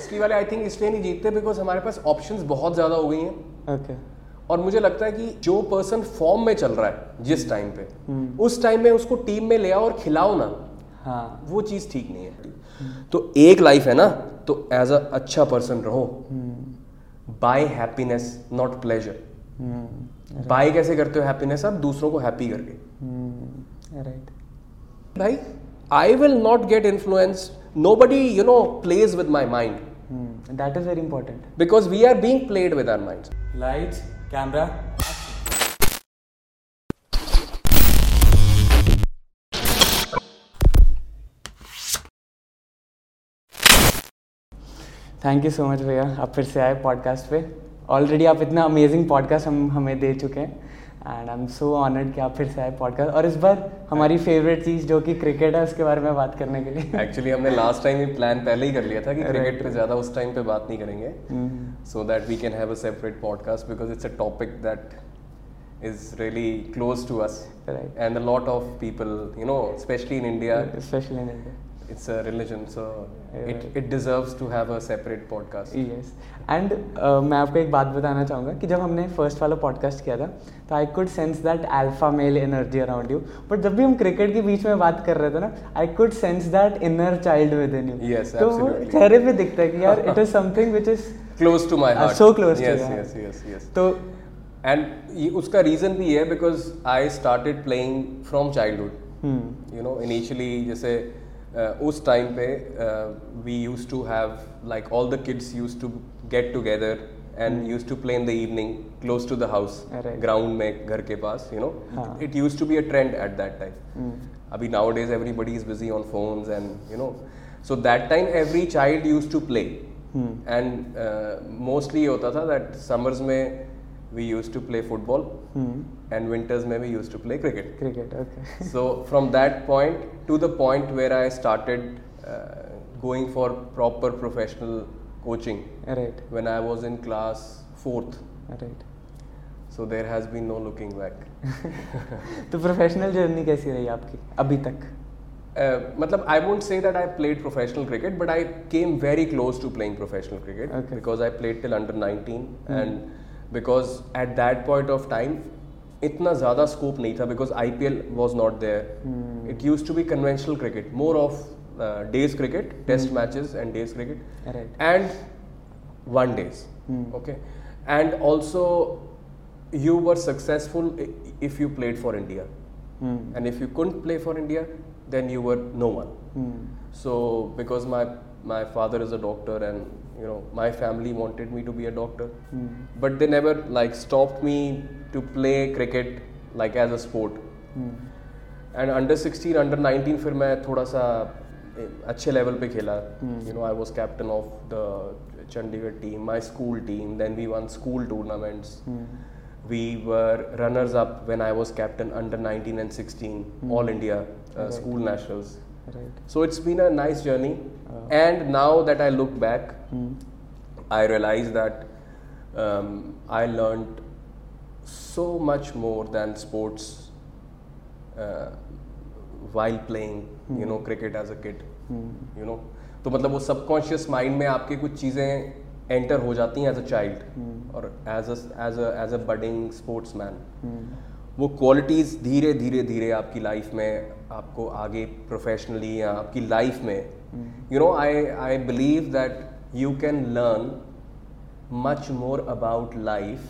असली वाले I think इसलिए नहीं जीतते बिकॉज़ हमारे पास ऑप्शंस बहुत ज़्यादा हो गई हैं। ओके और मुझे लगता है कि जो पर्सन फॉर्म में चल रहा है जिस टाइम पे हम्म। उस टाइम में उसको टीम में ले आओ और खिलाओ ना हाँ। वो चीज़ ठीक नहीं है। तो एक लाइफ है ना तो एज अ अच्छा पर्सन रहो। Buy happiness not pleasure bye कैसे करते हो हैप्पीनेस आप दूसरों को हैप्पी करके। राइट भाई I will not get influence nobody you know plays with my hmm that is very important because we are being played with our mind lights camera thank you so much भैया आप फिर से आए podcast पे. Already आप इतना amazing podcast हम हमें दे चुके हैं. And I am so honoured कि आप फिर से आए पॉडकास्ट और इस बार हमारी फेवरेट चीज़ जो कि क्रिकेट है उसके बारे में बात करने के लिए। एक्चुअली हमने लास्ट टाइम ही प्लान पहले ही कर लिया था कि क्रिकेट पे ज़्यादा उस टाइम पे बात नहीं करेंगे। So that we can have a separate podcast because it's a topic that is really close to us. Right. and a lot of people you know especially in india especially in India it's a religion so it, it deserves to have a separate podcast. Yes and uh, मैं आपको एक बात बताना चाहूँगा कि जब हमने first वाला पॉडकास्ट किया था तो I could sense that alpha male energy around you but जब भी हम क्रिकेट के बीच में बात कर रहे थे ना I could sense that inner child within you Yes, तो वो. चेहरे पे दिखता है कि यार it is something which is close to my Uh, heart. so close to yes your yes yes yes. तो and उसका रीजन भी है because I started playing from childhood you know initially जैसे उस टाइम पे we use to have like all the kids use to get together and use to play in the evening close to the house. Ground में घर के पास you know. It use to be a trend at that time अभी nowadays everybody is busy on phones and you know so that time every child use to play and mostly होता था that summers में we use to play football hmm and winters में we use to play cricket cricket okay so from that point to the point where I started uh, going for proper professional coaching right when I was in class fourth. Right So there has been no looking back. तो professional journey कैसी रही आपकी अभी तक Uh, matlab, I won't say that I played professional cricket, but I came very close to playing professional cricket Okay. because I played till under 19 and because at that point of time इतना ज़्यादा scope नहीं था because I P L was not there it use to be conventional cricket more of days cricket test match and days cricket and one days okay and also you were successful if you played for India and if you can't play for India then you were no one so because my my father is a doctor and you know my family wanted me to be a doctor but they never like stop me to play cricket like as a sport hmm and under 16 under 19 फिर मैं थोड़ा सा ए, अच्छे level पे खेला you know I was captain of the Chandigarh team my school team then we won school tournaments we were runners up when I was captain under 19 and 16 all India uh, school nationals right so it's been a nice journey and now that I look back I realize that um, I learned so much more than sports uh, while playing, you know, cricket as a kid. You know, तो मतलब वो subconscious mind में आपके कुछ चीज़ें enter हो जाती हैं एज अ चाइल्ड और as as as a budding sportsman वो क्वालिटीज़ धीरे धीरे धीरे आपकी लाइफ में आपको आगे प्रोफेशनली या आपकी लाइफ में you know I I believe that you can learn much more about life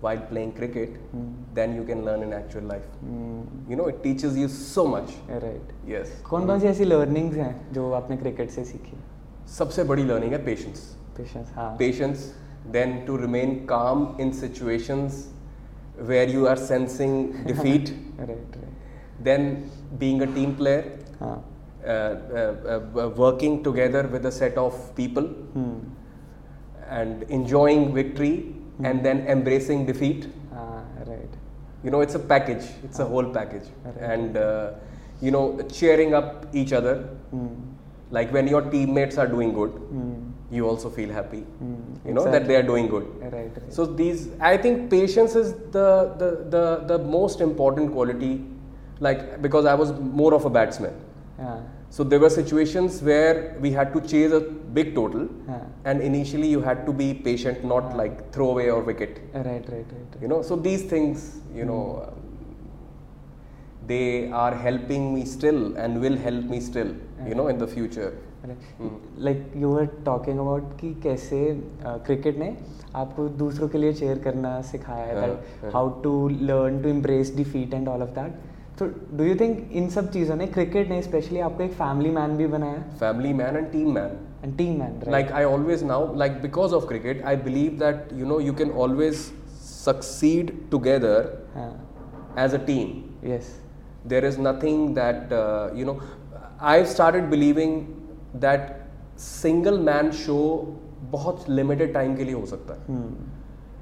while playing cricket mm. than you can learn in actual life. Mm. You know, it teaches you so much. Right. Yes. कौन कौन सी ऐसी learnings हैं जो आपने cricket से सीखी? सबसे बड़ी learning है patience. Patience हाँ. Patience, then to remain calm in situations where you are sensing defeat. right. Right. Then being a team player. हाँ. Uh, uh, uh, uh, working together with a set of people hmm. and enjoying victory mm. and then embracing defeat. Ah, right. You know, it's a package, it's a ah. whole package. Right. And, uh, you know, cheering up each other. Mm. Like when your teammates are doing good, mm. you also feel happy, hmm. you know, that they are doing good. Right, right, So, these, I think patience is the, the, the, the most important quality, like, because I was more of a batsman. Yeah So there were situations where we had to chase a big total, हाँ and initially you had to be patient, not like throw away or wicket. Right right right You know, so these things, you know, um, they are helping me still and will help me still, you know, in the future. Like you were talking about कि कैसे cricket ने आपको दूसरों के लिए cheer करना सिखाया है हाँ, दैट हाँ। How to learn to embrace defeat and all of that तो डू यू थिंक इन सब चीज़ों ने क्रिकेट ने स्पेशली आपको एक फैमिली मैन भी बनाया? Family man and team man and team man like I always now like because of cricket I believe that you know you can always succeed together as a team yes there is nothing that you know I started believing that single man show बहुत limited time के लिए हो सकता है.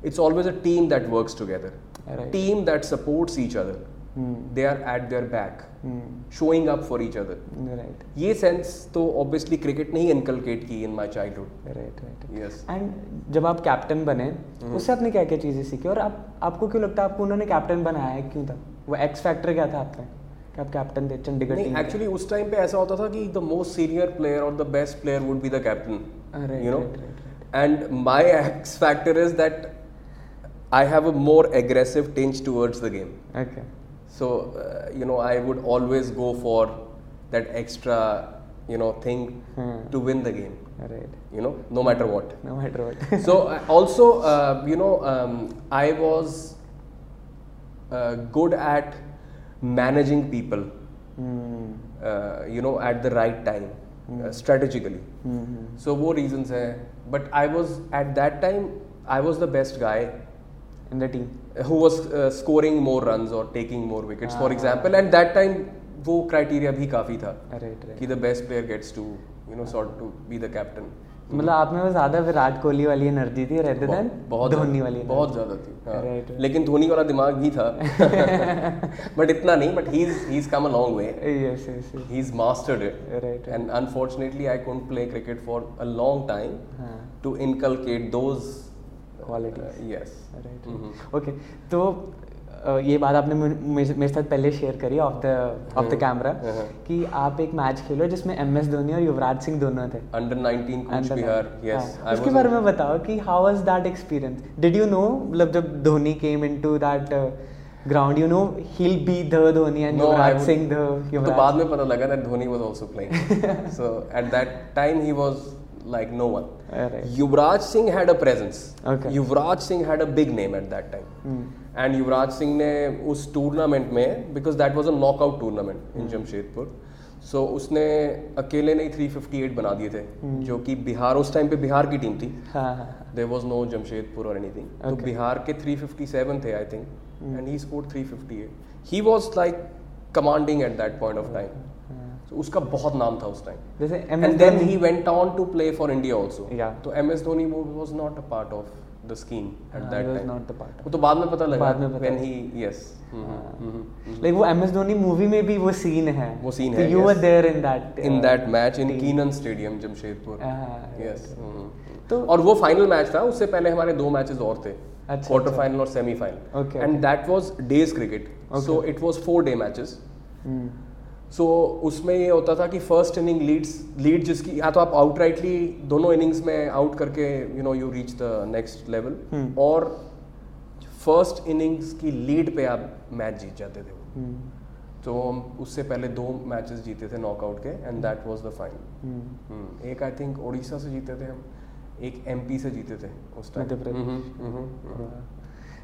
It's always a team that works together team that supports each other Hmm. Are at their back, Hmm. showing up for each other. Right ये sense तो obviously cricket ने ही इनकलकेट की in my childhood right right yes and जब आप captain बने हम्म। उससे आपने क्या क्या चीज़ें सीखी? और आप आपको क्यों लगता है आपको उन्होंने कैप्टन बनाया है? क्यों था? वो एक्स फैक्टर क्या था आपका? कि आप कैप्टन थे चंडीगढ़ नहीं टीम एक्चुअली उस टाइम पे ऐसा होता था कि द मोस्ट सीनियर प्लेयर और the best player would be the captain you know and my X factor is that I have a more aggressive tinge towards the game okay so uh, you know i would always go for that extra you know thing Hmm. to win the game right you know no matter what no matter what so uh, also uh, you know um, i was uh, good at managing people Hmm. uh, you know at the right time uh, strategically so वो reasons है but I was at that time I was the best guy in the team who was uh, scoring more runs or taking more wickets for Ah. example and that time वो criteria भी काफी था right right कि the best player gets to you know sort to be the captain मतलब आप में वो ज्यादा विराट कोहली वाली एनर्जी थी रेदर देन बहुत धोनी ज्यादा- वाली बहुत ज्यादा थी हाँ। Right, right. लेकिन धोनी वाला दिमाग भी था बट इतना नहीं but he is come a long way yes yes he is mastered it right and unfortunately I couldn't play cricket for a long time हाँ to Uh, yes. Right. Okay तो अ, ये बात आपने मेरे साथ पहले शेयर करी off the off the camera. कि आप एक मैच खेलो जिसमें एम एस धोनी और युवराज सिंह दोनों थे Under 19 Coach Under Bihar. that. Yes. हाँ, उसके बारे में बताओ कि how was that experience did you know मतलब जब Dhoni came into that ground you know he'll be the Dhoni and No, Yuvraj would- Singh the तो बाद में पता लगा that Dhoni was also playing. so at that time he was like no one. Alright. Yuvraj Singh had a presence. Okay. Yuvraj Singh had a big name at that time. Hmm. And Yuvraj Singh ने उस tournament में because that was a knockout tournament in Jamshedpur so उसने अकेले नहीं 358 बना दिए थे जो कि बिहार उस टाइम पे बिहार की टीम थी देर वॉज़ नो जमशेदपुर और एनीथिंग तो. बिहार के 357 थे I think and he scored 358 he was like commanding at that point of time. तो उसका बहुत नाम था उस टाइम जैसे M and then he went on to play for India also Yeah. तो M S Dhoni was not a part of the scheme at that time not the part वो तो बाद में पता लगा बाद में व्हेन ही। यस लाइक वो एम एस धोनी मूवी में भी वो सीन है। वो scene तो है, you were there in that in that match in Keenan stadium Jamshedpur हाँ, यस तो- और वो फाइनल मैच था उससे पहले हमारे दो मैचेस और थे। अच्छा, क्वार्टर अच्छा। फाइनल और semifinal and that was days cricket so it was four day matches सो उसमें ये होता था कि फ़र्स्ट इनिंग लीड्स लीड जिसकी या तो आप आउटराइटली दोनों इनिंग्स में आउट करके you know you reach the next level. और फ़र्स्ट इनिंग्स की लीड पे आप मैच जीत जाते थे हम्म, तो हम उससे पहले दो मैचेस जीते थे नॉकआउट के and that was the final. एक आई थिंक उड़ीसा से जीते थे हम एक एमपी से जीते थे उस टाइम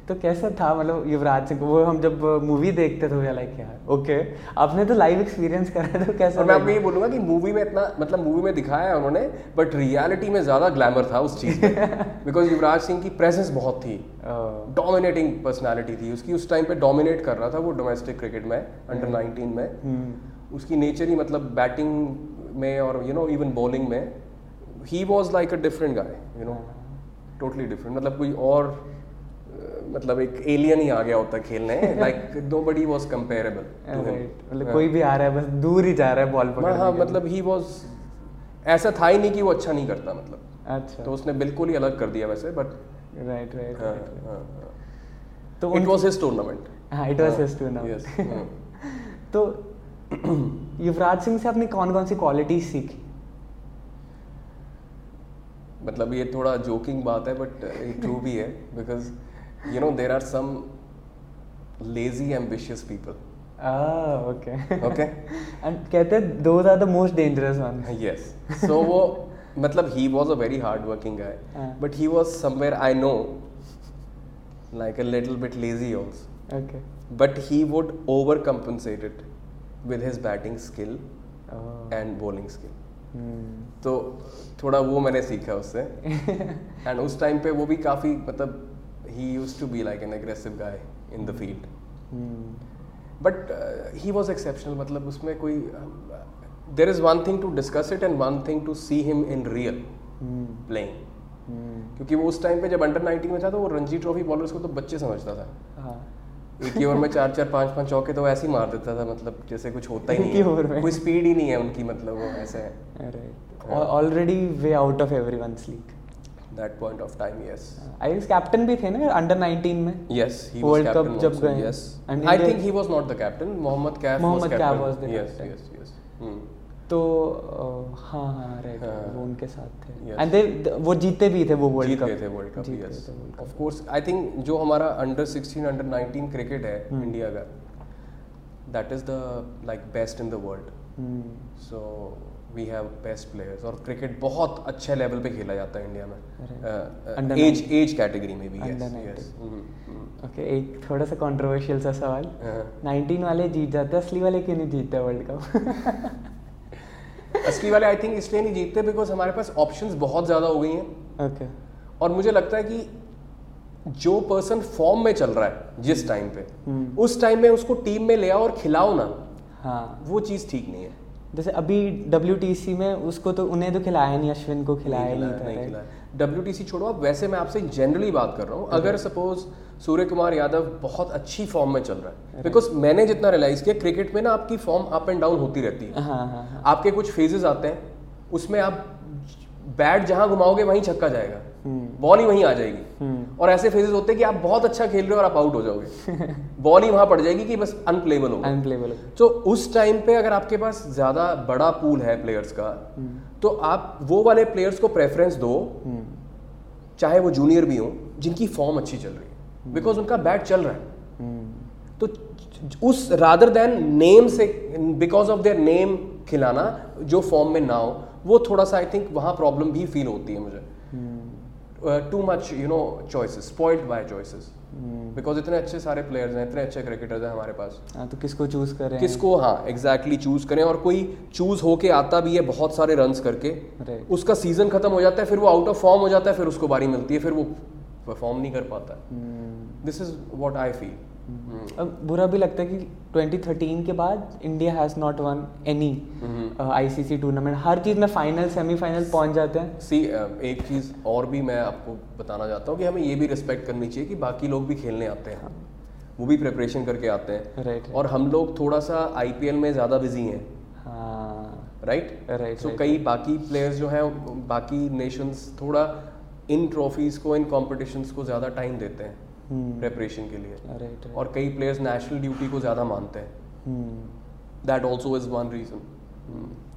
तो कैसा था मतलब युवराज सिंह को? वो हम जब मूवी देखते थे लाइक यार ओके आपने तो लाइव एक्सपीरियंस करा तो कैसा और मैं आपको ये बोलूँगा कि मूवी में इतना मतलब मूवी में दिखाया है उन्होंने बट रियलिटी में ज़्यादा ग्लैमर था उस चीज़ में। बिकॉज़ युवराज सिंह की प्रेजेंस बहुत थी। डोमिनेटिंग पर्सनैलिटी थी। उसकी उस टाइम पे डोमिनेट कर रहा था वो डोमेस्टिक क्रिकेट में अंडर 19 में। हम्म, उसकी नेचर ही मतलब बैटिंग में और यू नो इवन बॉलिंग में। He was like a different guy you know totally different मतलब कोई और मतलब एक एलियन ही आ गया होता खेलने like nobody was comparable मतलब कोई भी आ रहा है बस दूर ही जा रहा है बॉल पकड़ने हाँ मतलब ही वॉज़ ऐसा था ही नहीं कि वो अच्छा नहीं करता मतलब। अच्छा। तो उसने बिल्कुल ही अलग कर दिया वैसे बट राइट राइट तो तो इट वॉज़ हिज टूर्नामेंट हाँ it was his too now yes तो युवराज सिंह से आपने कौन कौन सी क्वालिटी सीखी? मतलब ये थोड़ा जोकिंग बात है बट ट्रू भी है because you know there are some lazy ambitious people okay okay and कहते हैं those are the most dangerous one yes so वो मतलब he was a very hard working guy हाँ. But he was somewhere I know like a little bit lazy also okay but he would overcompensate it with his batting skill Oh. and bowling skill. Hmm. तो थोड़ा वो मैंने सीखा उससे. And उस time पे वो भी काफ़ी मतलब he use to be like an aggressive guy in the field Hmm. But he was exceptional मतलब उसमें कोई there is one thing to discuss it and one thing to see him in real Hmm. Playing Hmm. क्योंकि वो उस time पे जब under 19 में था तो वो रणजी ट्रॉफी बॉलर्स को तो बच्चे समझता था। हाँ। एक ही ओवर में चार चार पाँच पाँच चौके तो ऐसे ही मार देता था मतलब जैसे कुछ होता ही नहीं है में। कोई स्पीड ही नहीं है उनकी मतलब वो ऐसे। है। Already way out of everyone's league that point of time yes I guess captain भी थे ना अंडर 19 में yes he World was Cup captain जब गए। think he was not the captain mohammad kaif Mohammad was Kaif captain was yes yes yes hmm. तो अ, हाँ हाँ right हाँ। वो उनके साथ थे. एंड दे वो जीते भी थे वो वर्ल्ड कप थे world cup yes World Cup. Of course I think जो हमारा अंडर 16 अंडर 19 क्रिकेट है Hmm. इंडिया का that is the like best in the world Hmm. So we have best players और क्रिकेट बहुत अच्छे level पे खेला जाता है इंडिया में। एज एज कैटेगरी में भी यस Under यस 19. ओके एक थोड़ा सा कंट्रोवर्शियल सा सवाल. हाँ। 19 वाले जीत जाते हैं असली वाले क्यों नहीं जीतते वर्ल्ड कप असली वाले आई थिंक इसलिए नहीं जीतते बिकॉज़ हमारे पास ऑप्शंस बहुत ज़्यादा हो गई हैं। ओके और मुझे लगता है कि जो पर्सन फॉर्म में चल रहा है जिस टाइम पे हम्म। उस टाइम में उसको टीम में ले आओ और खिलाओ ना हाँ. वो चीज़ ठीक नहीं है। जैसे अभी डब्ल्यूटीसी में उसको तो उन्हें तो खिलाया नहीं अश्विन को खिलाया नहीं था डब्ल्यू छोड़ो अब वैसे मैं आपसे जनरली बात कर रहा हूँ। अगर सपोज़ सूर्य कुमार यादव बहुत अच्छी फॉर्म में चल रहा है बिकॉज़ मैंने जितना रियलाइज़ किया क्रिकेट में ना आपकी फॉर्म अप एंड डाउन होती रहती है। हाँ हाँ हाँ। आपके कुछ फेजेस आते हैं उसमें आप बैट जहाँ घुमाओगे वहीं छक्का जाएगा। हम्म, बॉल ही वहीं आ जाएगी। हम्म, और ऐसे फेजेस होते हैं कि आप बहुत अच्छा खेल रहे हो और आप आउट हो जाओगे। बॉल ही वहाँ पड़ जाएगी कि बस अनप्लेबल हो तो उस टाइम पे अगर आपके पास ज़्यादा बड़ा पूल है प्लेयर्स का हम्म, तो आप वो वाले प्लेयर्स को प्रेफरेंस दो। हम्म, चाहे वो जूनियर भी हो जिनकी फॉर्म अच्छी चल रही है। बिकॉज़ उनका बैट चल रहा है। हम्म, तो उस रादर देन नेम से बिकॉज़ ऑफ़ देयर नेम खिलाना जो फॉर्म में ना हो वो थोड़ा सा आई थिंक वहाँ प्रॉब्लम भी फील होती है मुझे। Too much you know choices spoiled by choices. Because इतने अच्छे सारे प्लेयर्स हैं इतने अच्छे क्रिकेटर्स हैं हमारे पास। हाँ तो किसको चूज़ करें? किसको? हाँ एग्जैक्टली exactly चूज़ करें। और कोई चूज़ होके आता भी है बहुत सारे रन करके राइट उसका सीज़न खत्म हो जाता है फिर वो आउट ऑफ़ फॉर्म हो जाता है फिर उसको बारी मिलती है फिर वो परफॉर्म नहीं कर पाता। This is what I feel बुरा भी लगता है कि 2013 के बाद India has not won any ICC tournament हर चीज़ में फाइनल सेमीफाइनल पहुँच जाते हैं। सी एक चीज़ और भी मैं आपको बताना चाहता हूँ कि हमें ये भी रिस्पेक्ट करनी चाहिए कि बाकी लोग भी खेलने आते हैं। वो भी प्रिपरेशन करके आते हैं। राइट और हम लोग थोड़ा सा आईपीएल में ज़्यादा बिज़ी हैं। हाँ। राइट राइट सो कई बाकी प्लेयर्स जो हैं बाकी नेशंस थोड़ा इन ट्रॉफीज़ को इन कॉम्पिटिशन्स को ज़्यादा टाइम देते हैं। हम्म प्रिपरेशन के लिए। और कई प्लेयर्स नेशनल ड्यूटी को ज़्यादा मानते हैं। हम्म। That also is one reason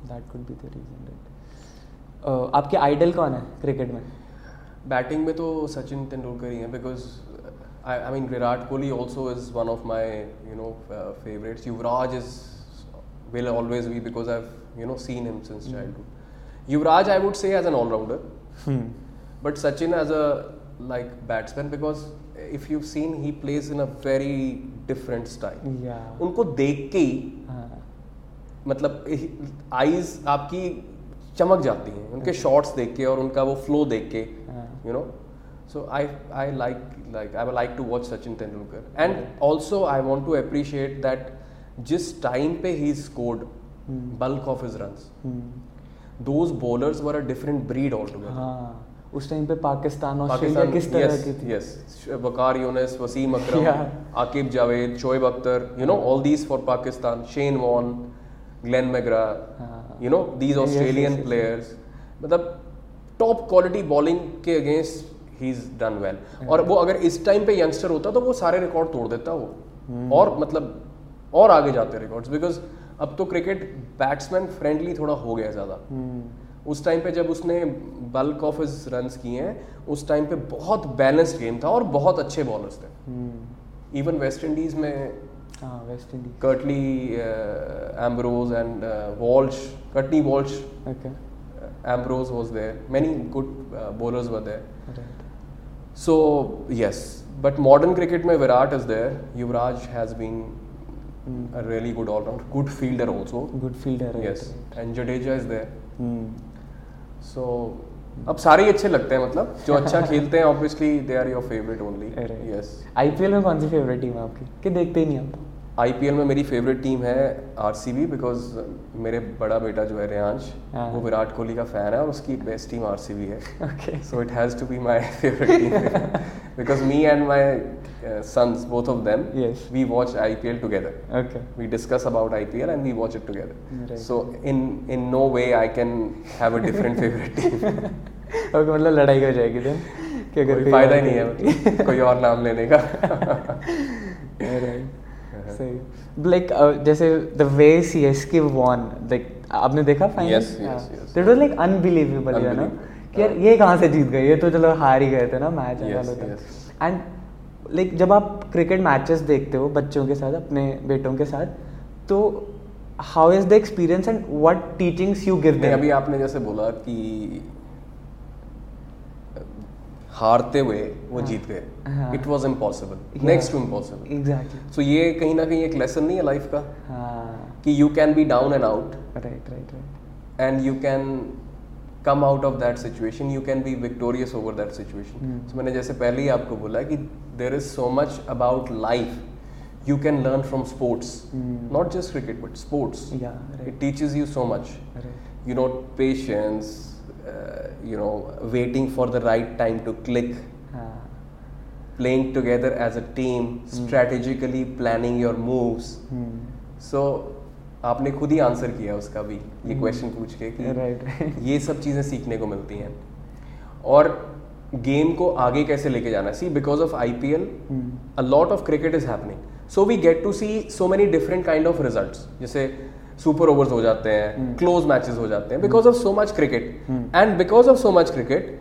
that could be the reason आपके आइडल कौन है क्रिकेट में? बैटिंग में तो सचिन तेंदुलकर ही हैं because I mean Virat Kohli also is one of my you know favourites Yuvraj is will always be because I you know seen him since childhood Yuvraj I would say as an allrounder but Sachin as a like batsman because if you've seen he plays in a very different style. या उनको देख के ही हाँ। मतलब eyes आपकी चमक जाती हैं। उनके शॉट्स देख के और उनका वो फ्लो देख के हाँ। You know so I I like like I like to watch Sachin Tendulkar and also I want to appreciate that जिस टाइम पे he scored bulk of his runs hmm, those bowlers were a different breed all together हाँ। उस time पे Pakistan Australia किस तरह की थी? yes, Waqar Younis Wasim Akram Yeah. Aaqib Javed Shoaib Akhtar you know all these for Pakistan Shane Warne Glenn McGrath Yes, yes, Australian yes. players. मतलब top quality bowling के against he is done well और वो अगर इस टाइम पे youngster होता तो वो सारे रिकॉर्ड तोड़ देता वो. और मतलब और आगे जाते रिकॉर्ड्स बिकॉज़ अब तो क्रिकेट बैट्समैन फ्रेंडली थोड़ा हो गया ज़्यादा. हम्म उस टाइम पे जब उसने बल्क ऑफ़ हिज रन्स किए हैं उस टाइम पे बहुत बैलेंस्ड गेम था और बहुत अच्छे बॉलर्स थे। इवन वेस्ट इंडीज में West Indies Curtly Ambrose and Walsh Courtney Walsh Ambrose was there many good bowlers were there So yes, but modern cricket में Virat there. Yuvraj has been a really good all-round, good fielder also. Good fielder Yes, and Jadeja is there. हम्म So अब सारे ही अच्छे लगते हैं मतलब। जो अच्छा खेलते हैं obviously they are your favourite only yes IPL में कौन सी फेवरेट टीम है आपकी? कि देखते ही नहीं आप। आईपीएल में मेरी फेवरेट टीम है आरसीबी बिकॉज़ मेरे बड़ा बेटा जो है रेयांश हाँ। वो विराट कोहली का फ़ैन है और उसकी बेस्ट टीम आरसीबी है। Okay so it has to be my favourite team. because me and my uh, sons, both of them, Yes. we watch IPL together. Okay We discuss about IPL and we watch it together. Right. So in in no way I can have a different favorite team. Okay मतलब लड़ाई हो जाएगी then कि अगर कोई फायदा ही नहीं है मतलब कोई और नाम लेने का. राइट सही लाइक जैसे the way CSK won like आपने देखा final Yes, yes, yes. That was like unbelievable you know Unbelievable. यार ये कहाँ से जीत गए? ये तो चलो हार ही गए थे ना मैच. एंड लाइक जब आप क्रिकेट मैचेस देखते हो बच्चों के साथ अपने बेटों के साथ तो how is the experience and what teachings you give them अभी आपने जैसे बोला कि हारते हुए वो जीत गए। हाँ. It was impossible next to impossible exactly so ये कहीं ना कहीं एक लेसन नहीं है लाइफ का हाँ। कि you can be down and out right right right and you can come out of that situation you can be victorious over that situation so मैंने जैसे पहले ही आपको बोला कि there is so much about life you can learn from sports not just cricket but sports it teaches you so much you know patience you know waiting for the right time to click playing together as a team strategically planning your moves so आपने खुद ही answer किया उसका भी ये question पूछ के कि Right, right. ये सब चीज़ें सीखने को मिलती हैं। और गेम को आगे कैसे लेके जाना सी because of I P L a lot of cricket is happening so we get to see so many different kind of result जैसे सुपर ओवर्स हो जाते हैं क्लोज मैचेस हो जाते हैं. Because of so much cricket and because of so much cricket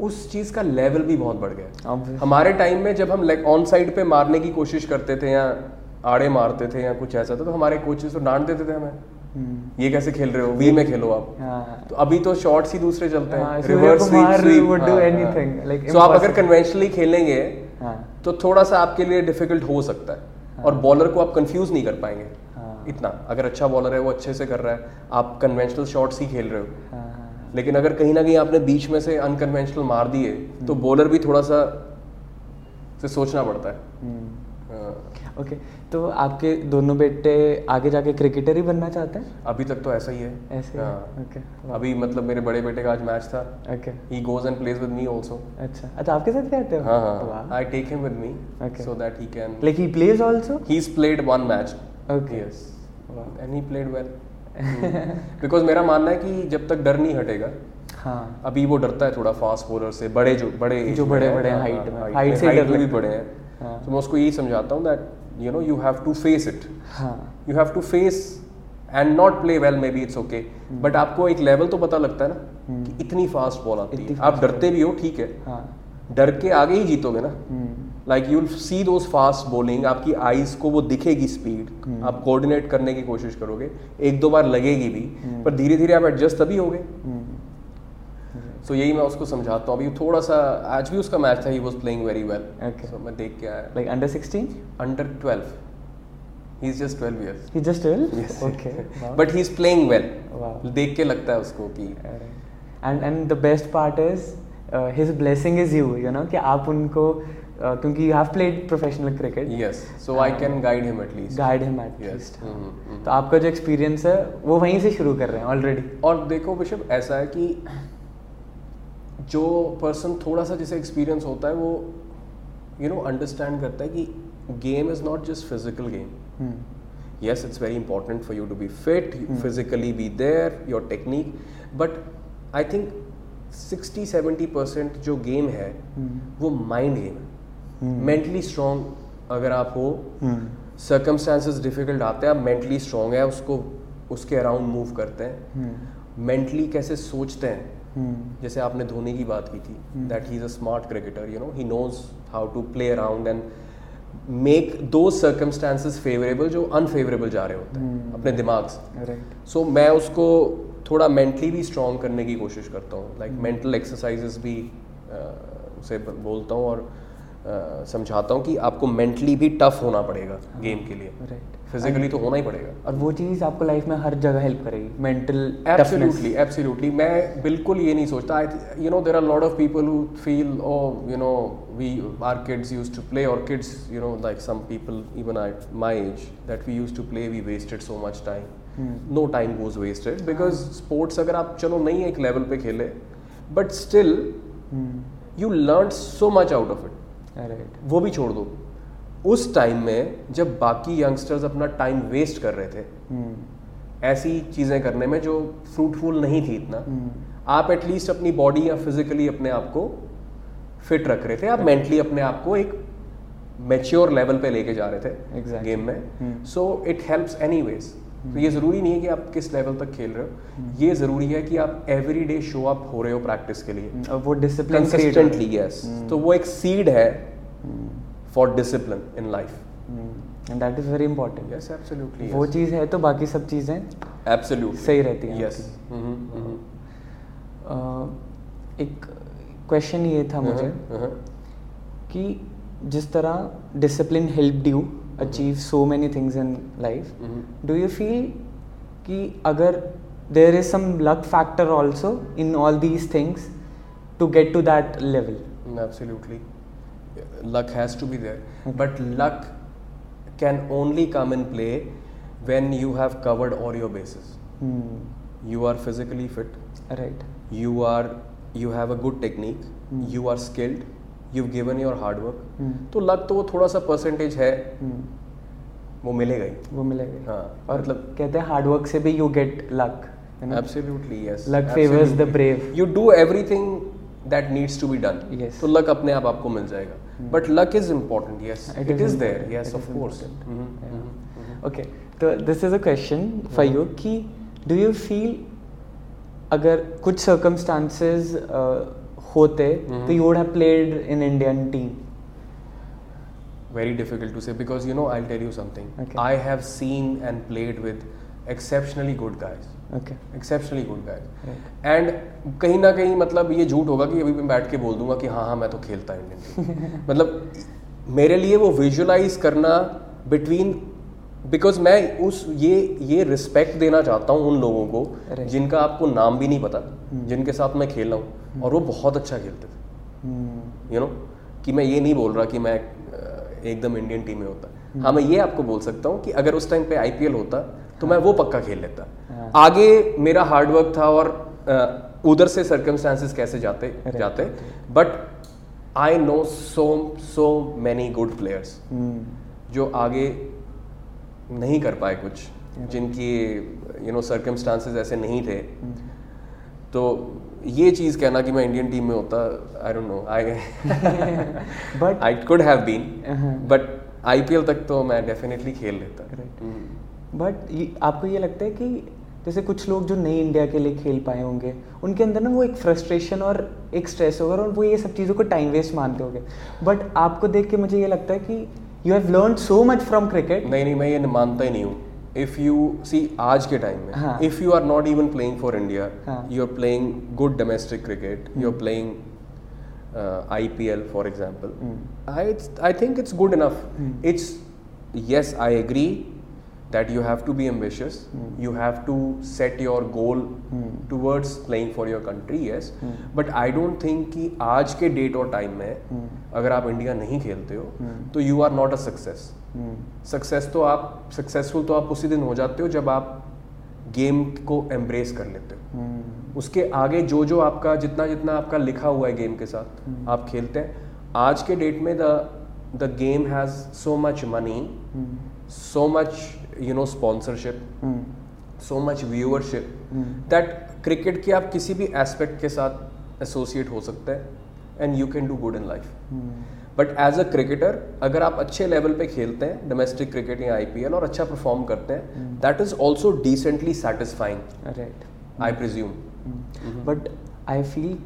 उस चीज़ का लेवल भी बहुत बढ़ गया हमारे टाइम में जब हम लाइक ऑन साइड पे मारने की कोशिश करते थे या आड़े मारते थे या कुछ ऐसा था तो हमारे कोचेस तो डांट देते थे हमें। हम्म। ये कैसे खेल रहे हो? वी में खेलो आप। हाँ तो अभी तो शॉट्स ही दूसरे चलते हाँ, हैं रिवर्स स्वीप like सो आप अगर कन्वेंशनली खेलेंगे हाँ। तो थोड़ा सा आपके लिए डिफ़िकल्ट हो सकता है। और बॉलर को आप कंफ्यूज नहीं कर पाएँगे। हाँ। इतना। अगर अच्छा बॉलर है वो अच्छे से कर रहा है। आप कन्वेंशनल शॉट्स ही खेल रहे हो। हाँ हाँ लेकिन अगर कहीं ना कहीं आपने बीच में से अनकन्वेंशनल मार दिए तो बॉलर भी थोड़ा सा से सोचना पड़ता है। हम्म। हाँ। ओके तो आपके दोनों बेटे आगे जाके क्रिकेटर ही बनना चाहते हैं? अभी तक तो ऐसा ही है। ऐसे हाँ। ओके अभी मतलब मेरे बड़े बेटे का आज मैच था। Okay he goes and plays with me also अच्छा। अच्छा आपके साथ खेलते हो? हाँ हाँ। I take him with me Okay. So that he can like he plays also he's played one match. Okay. yes. And he played well. Because मेरा मानना है कि जब तक डर नहीं हटेगा हाँ अभी वो डरता है थोड़ा फास्ट बॉलर से बड़े जो बड़े जो बड़े- बड़े हाँ, height हाँ, में, height से डर भी बड़े हैं। हाँ। तो मैं उसको यही समझाता हूँ that you know you have to face it हाँ। You have to face and not play well maybe it's okay but आपको एक लेवल तो पता लगता है ना कि इतनी फास्ट बॉल आती है। आप डरते भी हो ठीक है। हाँ। डर के आगे ही जीतोगे ना। हम्म। Like you see those fast bowling आपकी आईज को वो दिखेगी स्पीड आप कोऑर्डिनेट करने की कोशिश करोगे। एक दो बार लगेगी भी पर धीरे धीरे आप एडजस्ट तभी होगे। सो यही मैं उसको समझाता हूँ। अभी थोड़ा सा आज भी उसका मैच था he was playing very well so मैं देख के आया। Like under 16 under twelve he is just twelve years he just 12 okay. Wow. But he is playing well Wow. देख के लगता है उसको कि and and the best part is his blessing is you you know कि आप उनको uh, क्योंकि you have played professional cricket yes so I can guide him at least guide him at Yes. Least. तो आपका जो experience है वो वहीं से शुरू कर रहे हैं ऑलरेडी और देखो बिशप ऐसा है कि जो पर्सन थोड़ा सा जैसे एक्सपीरियंस होता है वो यू नो अंडरस्टैंड करता है कि game is not just physical game yes it's very important for you to be fit physically be there your technique. But i think 60 70 percent जो गेम है वो माइंड गेम है. मेंटली स्ट्रांग अगर आप हो सर्कमस्टांसेस डिफ़िकल्ट आते हैं आप मेंटली स्ट्रांग है उसको उसके अराउंड मूव करते हैं. मेंटली कैसे सोचते हैं जैसे आपने धोनी की बात की थी that he is a smart cricketer you know he knows how to play around and make those circumstances favourable जो अनफेवरेबल जा रहे होते हैं अपने दिमाग से। राइट सो मैं उसको थोड़ा मेंटली भी स्ट्रांग करने की कोशिश करता हूँ लाइक मेंटल एक्सरसाइजेस भी uh, उसे बोलता हूँ और uh, समझाता हूँ कि आपको मेंटली भी टफ होना पड़ेगा गेम के लिए। राइट फिजिकली तो होना ही पड़ेगा। और वो चीज़ आपको लाइफ में हर जगह हेल्प करेगी। मेंटल एब्सोल्युटली एब्सोल्युटली मैं बिल्कुल ये नहीं सोचता। I you know there are lot of people who feel oh you know we are kids use to play और kids you know like some people even at my age that we use to play we wasted so much time no time goes wasted because sports अगर आप चलो नहीं एक level पे खेले but still you learn so much out of it right वो भी छोड़ दो। उस टाइम में जब बाकी यंगस्टर्स अपना टाइम वेस्ट कर रहे थे ऐसी चीज़ें करने में जो फ्रूटफुल नहीं थी इतना आप एटलीस्ट अपनी बॉडी या फिजिकली अपने आप को फिट रख रहे थे। आप मेंटली अपने आप को एक मेच्योर लेवल पे लेके जा रहे थे Exactly. गेम में। So it helps anyways तो ये ज़रूरी नहीं है कि आप किस लेवल तक खेल रहे हो। ये ज़रूरी है कि आप एवरी डे शो अप हो रहे हो प्रैक्टिस के लिए। वो डिसिप्लिन कंसिस्टेंटली यस तो वो एक सीड है। For discipline in life and that is very important yes absolutely वो चीज़ है तो बाकी सब चीज़ें एब्सोल्युटली सही रहती हैं यस आपकी। एक क्वेश्चन ये था मुझे Uh-huh, कि जिस तरह discipline helped you achieve so many things in life do you feel कि अगर there is some luck factor also in all these things to get to that level Absolutely. Luck has to be there. But luck can only come in play when you have covered all your bases. You are physically fit, right you are you have a good technique, you are skilled, you've given your hard work. तो luck तो वो थोड़ा सा percentage है वो मिलेगा ही वो मिलेगा हाँ और मतलब कहते हैं हार्ड वर्क से भी you get luck absolutely yes Luck favors the brave. You do everything That needs to be done Yes. तो लक अपने आप आपको मिल जाएगा but luck is important yes It it is is there important. Yes It of is course important. Okay तो this is a question for you कि do you feel अगर कुछ सर्कमस्टांसेस होते तो you would have played in Indian team very difficult to say because you know I'll tell you something. Okay. I have seen and played with exceptionally good guys. Okay exceptionally good guys and कहीं ना कहीं मतलब ये झूठ होगा कि अभी मैं बैठ के बोल दूँगा कि हाँ हाँ मैं तो खेलता इंडियन टीम मतलब मेरे लिए वो विजुलाइज करना बिटवीन बिकॉज़ मैं उस ये ये रिस्पेक्ट देना चाहता हूँ उन लोगों को Right. जिनका आपको नाम भी नहीं पता जिनके साथ मैं खेल रहा हूँ। और वो बहुत अच्छा खेलते थे। यू नो कि मैं ये नहीं बोल रहा कि मैं एकदम इंडियन टीम में होता। हाँ मैं ये आपको बोल सकता हूँ कि अगर उस टाइम पे आईपीएल होता तो मैं वो पक्का खेल लेता। हाँ। आगे मेरा हार्डवर्क था और उधर से सर्कमस्टांसेस कैसे जाते जाते। But I know so so many good players जो आगे नहीं कर पाए कुछ जिनकी यू नो सर्कमस्टांसिस ऐसे नहीं थे। तो ये चीज़ कहना कि मैं इंडियन टीम में होता I don't know I but I could have been. But IPL तक तो मैं डेफिनेटली खेल लेता। Right. हम्म। बट आपको ये लगता है कि जैसे कुछ लोग जो नई इंडिया के लिए खेल पाए होंगे उनके अंदर ना वो एक फ्रस्ट्रेशन और एक स्ट्रेस होगा और वो ये सब चीज़ों को टाइम वेस्ट मानते होंगे। बट आपको देख के मुझे ये लगता है कि you have learn so much from cricket नहीं नहीं मैं ये मानता ही नहीं हूँ। इफ़ यू सी आज के टाइम में। If you are not even playing for India. You are playing good domestic cricket you are playing I P L for example I I think it's good enough it's yes I agree that you have to be ambitious. You have to set your goal towards playing for your country yes. But i don't think कि आज के date और time में अगर आप India नहीं खेलते हो तो you are not a success success तो आप सक्सेसफुल तो आप उसी दिन हो जाते हो जब आप गेम को एम्ब्रेस कर लेते हो. उसके आगे जो जो आपका जितना जितना आपका लिखा हुआ है गेम के साथ आप खेलते हैं. आज के डेट में the the game has so much money so much you know sponsorship so much viewership that cricket के आप किसी भी एस्पेक्ट के साथ एसोसिएट हो सकते हैं and you can do good in life but as a cricketer अगर आप अच्छे लेवल पे खेलते हैं डोमेस्टिक क्रिकेट या आईपीएल और अच्छा परफॉर्म करते हैं that is also decently satisfying right I presume but I feel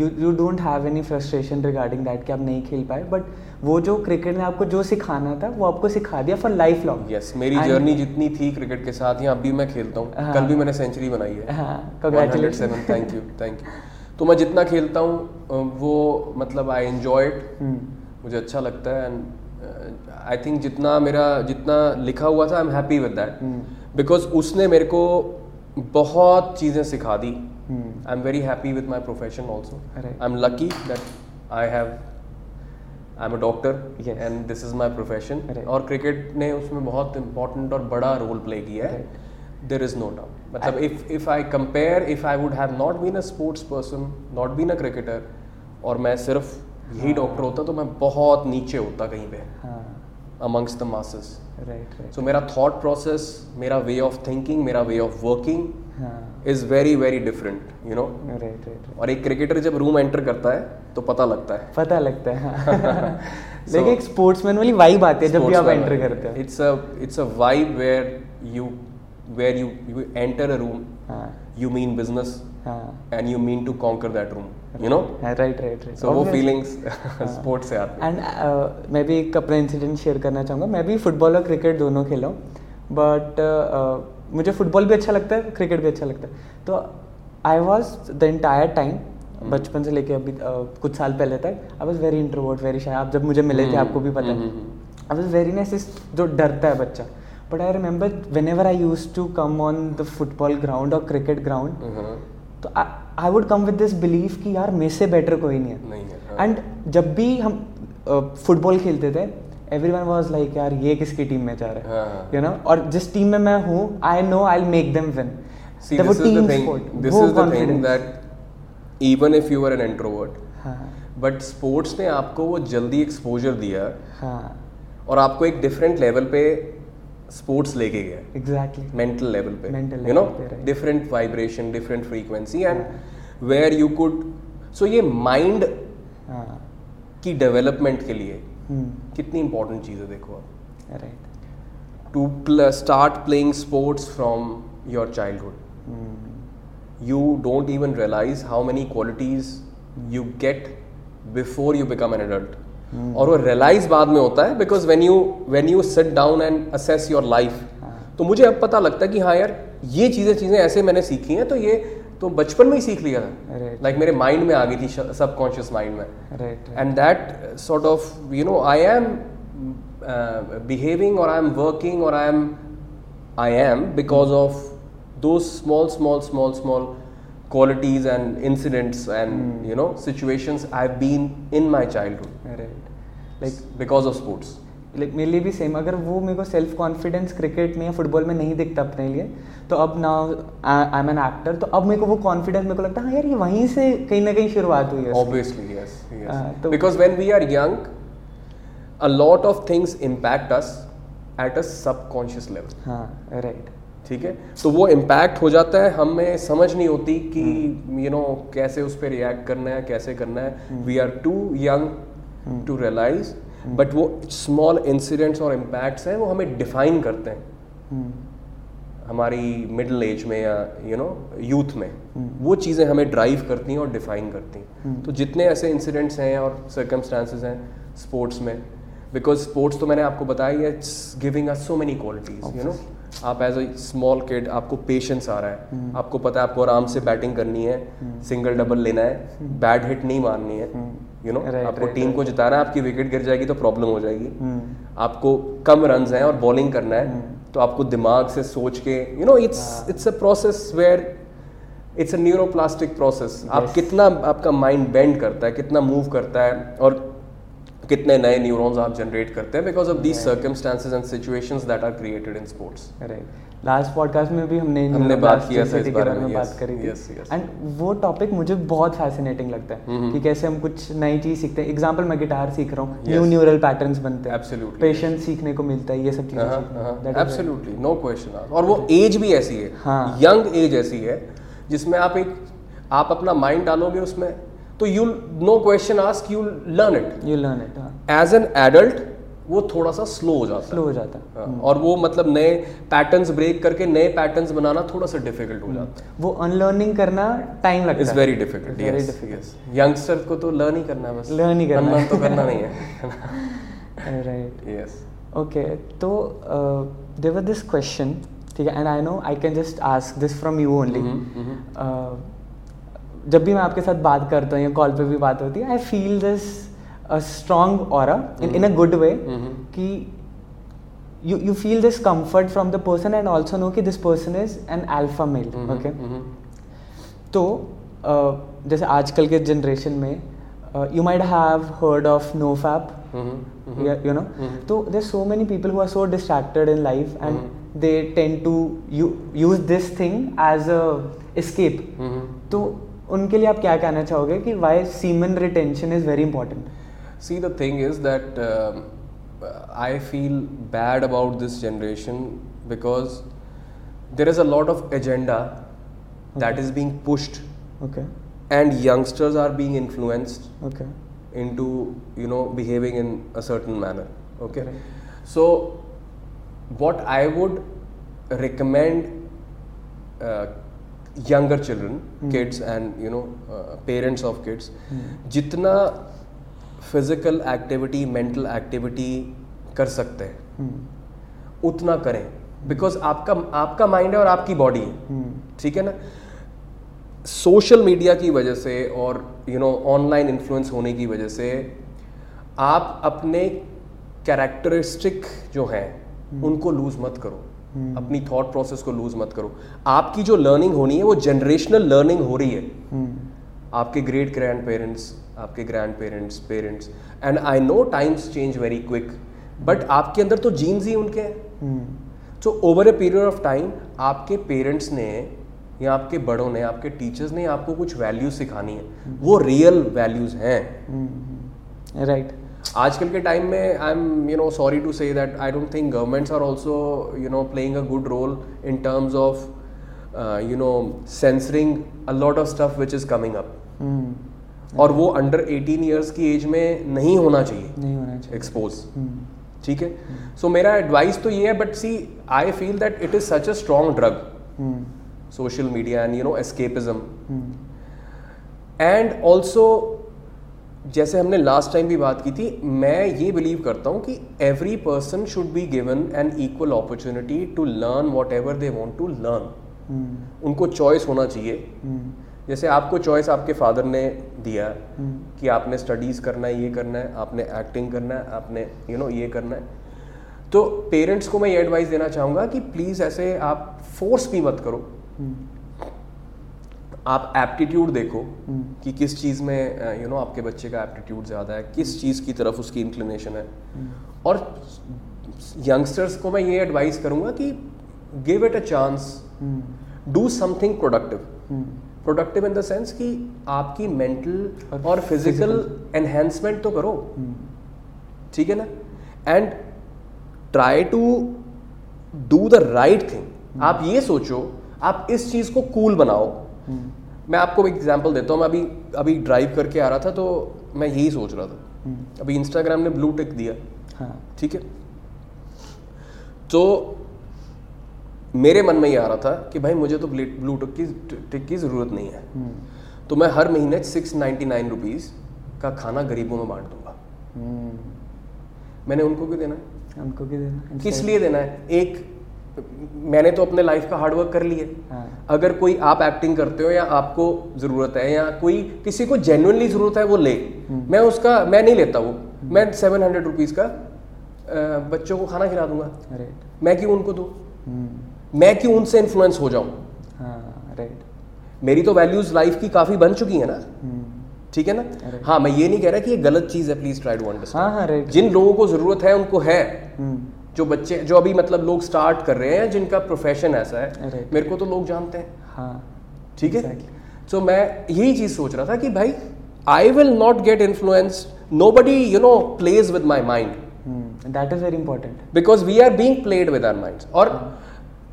you you don't have any frustration regarding that कि आप नहीं खेल पाए बट वो जो क्रिकेट ने आपको जो सिखाना था वो आपको सिखा दिया फॉर लाइफ लॉन्ग यस मेरी जर्नी जितनी थी क्रिकेट के साथ या अभी मैं खेलता हूँ। हाँ। कल भी मैंने सेंचुरी बनाई है। हाँ थैंक यू थैंक यू तो मैं जितना खेलता हूँ वो मतलब आई एंजॉय इट हम्म, मुझे अच्छा लगता है एंड आई थिंक जितना मेरा जितना लिखा हुआ था I am happy with that because उसने मेरे को बहुत चीज़ें सिखा दी। I am very happy with my profession also I am lucky that I have I am a doctor and this is my profession और क्रिकेट ने उसमें बहुत इंपॉर्टेंट और बड़ा रोल प्ले किया है. देर इज़ नो डाउट मतलब if if I compare if I would have not been a sports person not been a cricketer और मैं सिर्फ़ यही डॉक्टर होता तो मैं बहुत नीचे होता कहीं पे. हाँ। Amongst the masses right right so मेरा थॉट प्रोसेस मेरा वे ऑफ़ थिंकिंग मेरा वे ऑफ़ वर्किंग हाँ। Is very very different you know right right और एक क्रिकेटर जब रूम एंटर करता है तो पता लगता है। पता लगता है हाँ। लेकिन एक स्पोर्ट्समैन वाली वाइब आती है जब भी आप एंटर करते हो। It's a it's a vibe where you where you you enter a room हाँ। यू मीन बिज़नेस हाँ। And you mean to conquer that room you know right right right so वो फीलिंग्स स्पोर्ट्स से आती and uh, मैं भी एक अपना incident share करना चाहूँगा। मैं भी फुटबॉल और क्रिकेट दोनों खेला हूँ। बट मुझे फुटबॉल भी अच्छा लगता है क्रिकेट भी अच्छा लगता है। तो I was the entire time बचपन से लेके अभी uh, कुछ साल पहले तक I was very introvert very shy आप जब मुझे मिले थे आपको भी पता है। आई वॉज़ वेरी नाइस जो डरता है बच्चा। But I remember whenever I use to come on the football ground और क्रिकेट ग्राउंड तो I would come with this believe कि यार मेरे से बेटर कोई नहीं है। नहीं हाँ। एंड जब भी हम फुटबॉल खेलते थे एवरी वन वॉज़ लाइक यार ये किसकी टीम में जा रहा हाँ। यू नो और जिस टीम में मैं हूँ I know I make them win See, this is the thing. This is the thing that even if you are an introvert but sports ने आपको वो जल्दी एक्सपोजर दिया हाँ। और आपको एक डिफरेंट लेवल पे स्पोर्ट्स लेके गया। एग्जैक्टली मेंटल लेवल पे you know. Different vibration different frequency and where you could so ये माइंड हाँ। की डेवलपमेंट के लिए हम्म। कितनी इंपॉर्टेंट चीज़ है देखो आप। Right to start playing sports from your childhood you don't even realise how many qualities you get before you become an adult और वो रियलाइज़ बाद में होता है because when you when you sit down and assess your life तो मुझे अब पता लगता है कि हाँ यार ये चीज़ें चीज़ें ऐसे मैंने सीखी हैं तो ये तो बचपन में ही सीख लिया था। Like right. like मेरे माइंड में आ गई थी सबकॉन्शियस माइंड में। And that sort of you know I am behaving और आई एम वर्किंग और I am I am because of those small small small small qualities and incidents and mm. you know situations i've been in my childhood right like because of sports like मेरे लिए भी same अगर वो मेरे को self confidence cricket में या football में नहीं दिखता अपने लिए तो अब ना आई एम एन एक्टर तो अब मेरे को वो कॉन्फिडेंस मेरे को लगता है हाँ यार ये वहीं से कहीं ना कहीं शुरुआत हुई है इसकी। obviously yes, yes. Uh, तो- because when we are young a lot of things impact us at a subconscious level हाँ राइट ठीक है? तो वो इम्पैक्ट हो जाता है हमें समझ नहीं होती कि यू नो कैसे उस पर रिएक्ट करना है कैसे करना है। We are too young to realise but वो स्मॉल इंसिडेंट्स और इम्पैक्ट्स हैं वो हमें डिफाइन करते हैं। हमारी मिडिल एज में या यू नो यूथ में वो चीज़ें हमें ड्राइव करती हैं और डिफाइन करती हैं। तो जितने ऐसे इंसिडेंट्स हैं और सर्कमस्टांसेस हैं स्पोर्ट्स में बिकॉज़ स्पोर्ट्स तो मैंने आपको बताया it's giving us so many qualities you know आप एज अ स्मॉल किड आपको पेशेंस आ रहा है। आपको पता है आपको आराम से बैटिंग करनी है सिंगल डबल लेना है बैड हिट नहीं मारनी है यू नो आपको टीम को जिताना है आपकी विकेट गिर जाएगी तो प्रॉब्लम हो जाएगी। हम्म, आपको कम रन हैं और बॉलिंग करना है तो आपको दिमाग से सोच के you know it's it's a process where it's a neuroplastic process आप कितना आपका माइंड बेंड करता है कितना मूव करता है और कितने नए न्यूरॉन्स आप जनरेट करते हैं because of these circumstances and situations that are created in sports right last podcast में भी हमने हमने बात किया था इस बारे में, बात करी थी. एंड वो टॉपिक मुझे बहुत फैसिनेटिंग लगता है कि कैसे हम कुछ नई चीज़ सीखते हैं। एग्जांपल मैं गिटार सीख रहा हूँ। न्यू न्यूरल पैटर्न्स बनते हैं। Absolutely. पेशेंस सीखने को मिलता है ये सब चीज़ें right. एब्सोल्युटली नो क्वेश्चन और वो एज भी ऐसी है। हाँ। यंग एज ऐसी है जिसमें आप एक आप अपना माइंड डालोगे उसमें तो you know question ask you learn it You learn it, हाँ. एज एन एडल्ट वो थोड़ा सा स्लो हो जाता स्लो हो जाता है। हाँ, और वो मतलब नए पैटर्न्स ब्रेक करके नए पैटर्न्स बनाना थोड़ा सा डिफ़िकल्ट हो जाता है। वो अनलर्निंग करना टाइम लगता इट्स है। Very difficult very yes yes youngster को तो लर्न ही करना है बस। Learn ही करना है। तो करना नहीं है। राइट यस ओके तो देर वर दिस क्वेश्चन ठीक है and I know I can just ask this from you only जब भी मैं आपके साथ बात करता हूँ या कॉल पे भी बात होती है आई फील दिस स्ट्रॉन्ग और इन अ गुड वे कि you you feel this comfort from the person and also know कि this person is an alpha male okay तो जैसे आजकल के जनरेशन में you might have heard of no fap you know तो there so many people who are so distracted in life and they tend to use this thing as a escape तो उनके लिए आप क्या कहना चाहोगे कि why semen retention is very important see the thing is that I feel bad about this generation because there is a lot of agenda that is being pushed okay and youngsters are being influenced okay into you know behaving in a certain manner okay so what I would recommend younger children, kids, and you know uh, parents of kids, जितना physical activity mental activity कर सकते हैं उतना करें। Because आपका आपका mind है और आपकी बॉडी है। ठीक है ना? सोशल मीडिया की वजह से और यू नो ऑनलाइन इन्फ्लुएंस होने की वजह से आप अपने कैरेक्टरिस्टिक जो हैं उनको लूज मत करो। अपनी थॉट प्रोसेस को लूज मत करो। आपकी जो लर्निंग होनी है वो जनरेशनल लर्निंग हो रही है। आपके ग्रेट ग्रैंड पेरेंट्स आपके grandparents parents and I know times change very quick but आपके अंदर तो जीन्स ही उनके हैं। So over a period of time आपके पेरेंट्स ने या आपके बड़ों ने आपके टीचर्स ने आपको कुछ वैल्यूज़ सिखानी है। वो रियल वैल्यूज़ हैं। राइट आजकल के टाइम में I am you know sorry to say that I don't think governments are also you know playing a good role in terms of you know censoring a lot of stuff which is coming up और वो under 18 years की age में नहीं होना चाहिए। नहीं होना चाहिए। एक्सपोज ठीक है? सो मेरा एडवाइस तो ये है but see I feel that it is such a strong drug social media and you know escapism. And also जैसे हमने लास्ट टाइम भी बात की थी मैं ये बिलीव करता हूँ कि every person should be given an equal opportunity to learn whatever they want to learn उनको चॉइस होना चाहिए। जैसे आपको चॉइस आपके फादर ने दिया कि आपने स्टडीज़ करना है ये करना है आपने एक्टिंग करना है आपने यू you नो know, ये करना है। तो पेरेंट्स को मैं ये एडवाइस देना चाहूँगा कि प्लीज़ ऐसे आप फोर्स भी मत करो। आप एप्टीट्यूड देखो कि किस चीज़ में यू नो know, आपके बच्चे का एप्टीट्यूड ज़्यादा है किस चीज़ की तरफ़ उसकी इंक्लिनेशन है। और यंगस्टर्स को मैं ये एडवाइस करूँगा कि give it a chance do something productive productive in the sense कि आपकी मेंटल और फ़िज़िकल एनहेंसमेंट तो करो। ठीक है ना? And try to do the right thing आप ये सोचो आप इस चीज़ को कूल cool बनाओ। मैं आपको एक एग्ज़ाम्पल देता हूँ। मैं अभी अभी ड्राइव करके आ रहा था तो मैं यही सोच रहा था। अभी इंस्टाग्राम ने ब्लू टिक दिया। हाँ। ठीक है? तो मेरे मन में ये आ रहा था कि भाई मुझे तो ब्लू टिक की टिक की ज़रूरत नहीं है। तो मैं हर महीने सिक्स नाइन्टी नाइन रुपीज़ का खाना गरीबों में बांट दूँगा। मैंने उनको क्यों देना? है हमको भी देना? किस लिए देना है? एक मैंने तो अपने लाइफ का हार्डवर्क कर लिया। हाँ। अगर कोई आप एक्टिंग करते हो या आपको ज़रूरत है या कोई किसी को जेन्युइनली ज़रूरत है वो ले। मैं उसका मैं नहीं लेता वो। मैं सेवन हंड्रेड रुपीज़ का बच्चों को खाना खिला दूँगा। राइट मैं क्यों उनको दूँ? मैं क्यों उनसे इन्फ्लुएंस हो जाऊँ? हाँ राइट मेरी तो वैल्यूज़ लाइफ की काफ़ी बन चुकी है ना। ठीक है ना? हाँ मैं ये नहीं कह रहा कि ये गलत चीज़ है प्लीज़ ट्राई टू अंडरस्टैंड हाँ हाँ राइट जिन लोगों को ज़रूरत है उनको है। जो बच्चे जो अभी मतलब लोग स्टार्ट कर रहे हैं जिनका प्रोफेशन ऐसा है मेरे को तो लोग जानते हैं। हाँ ठीक है? सो मैं यही चीज़ सोच रहा था कि भाई I will not get influence nobody you know plays with my mind that is very important because we are being played with our mind और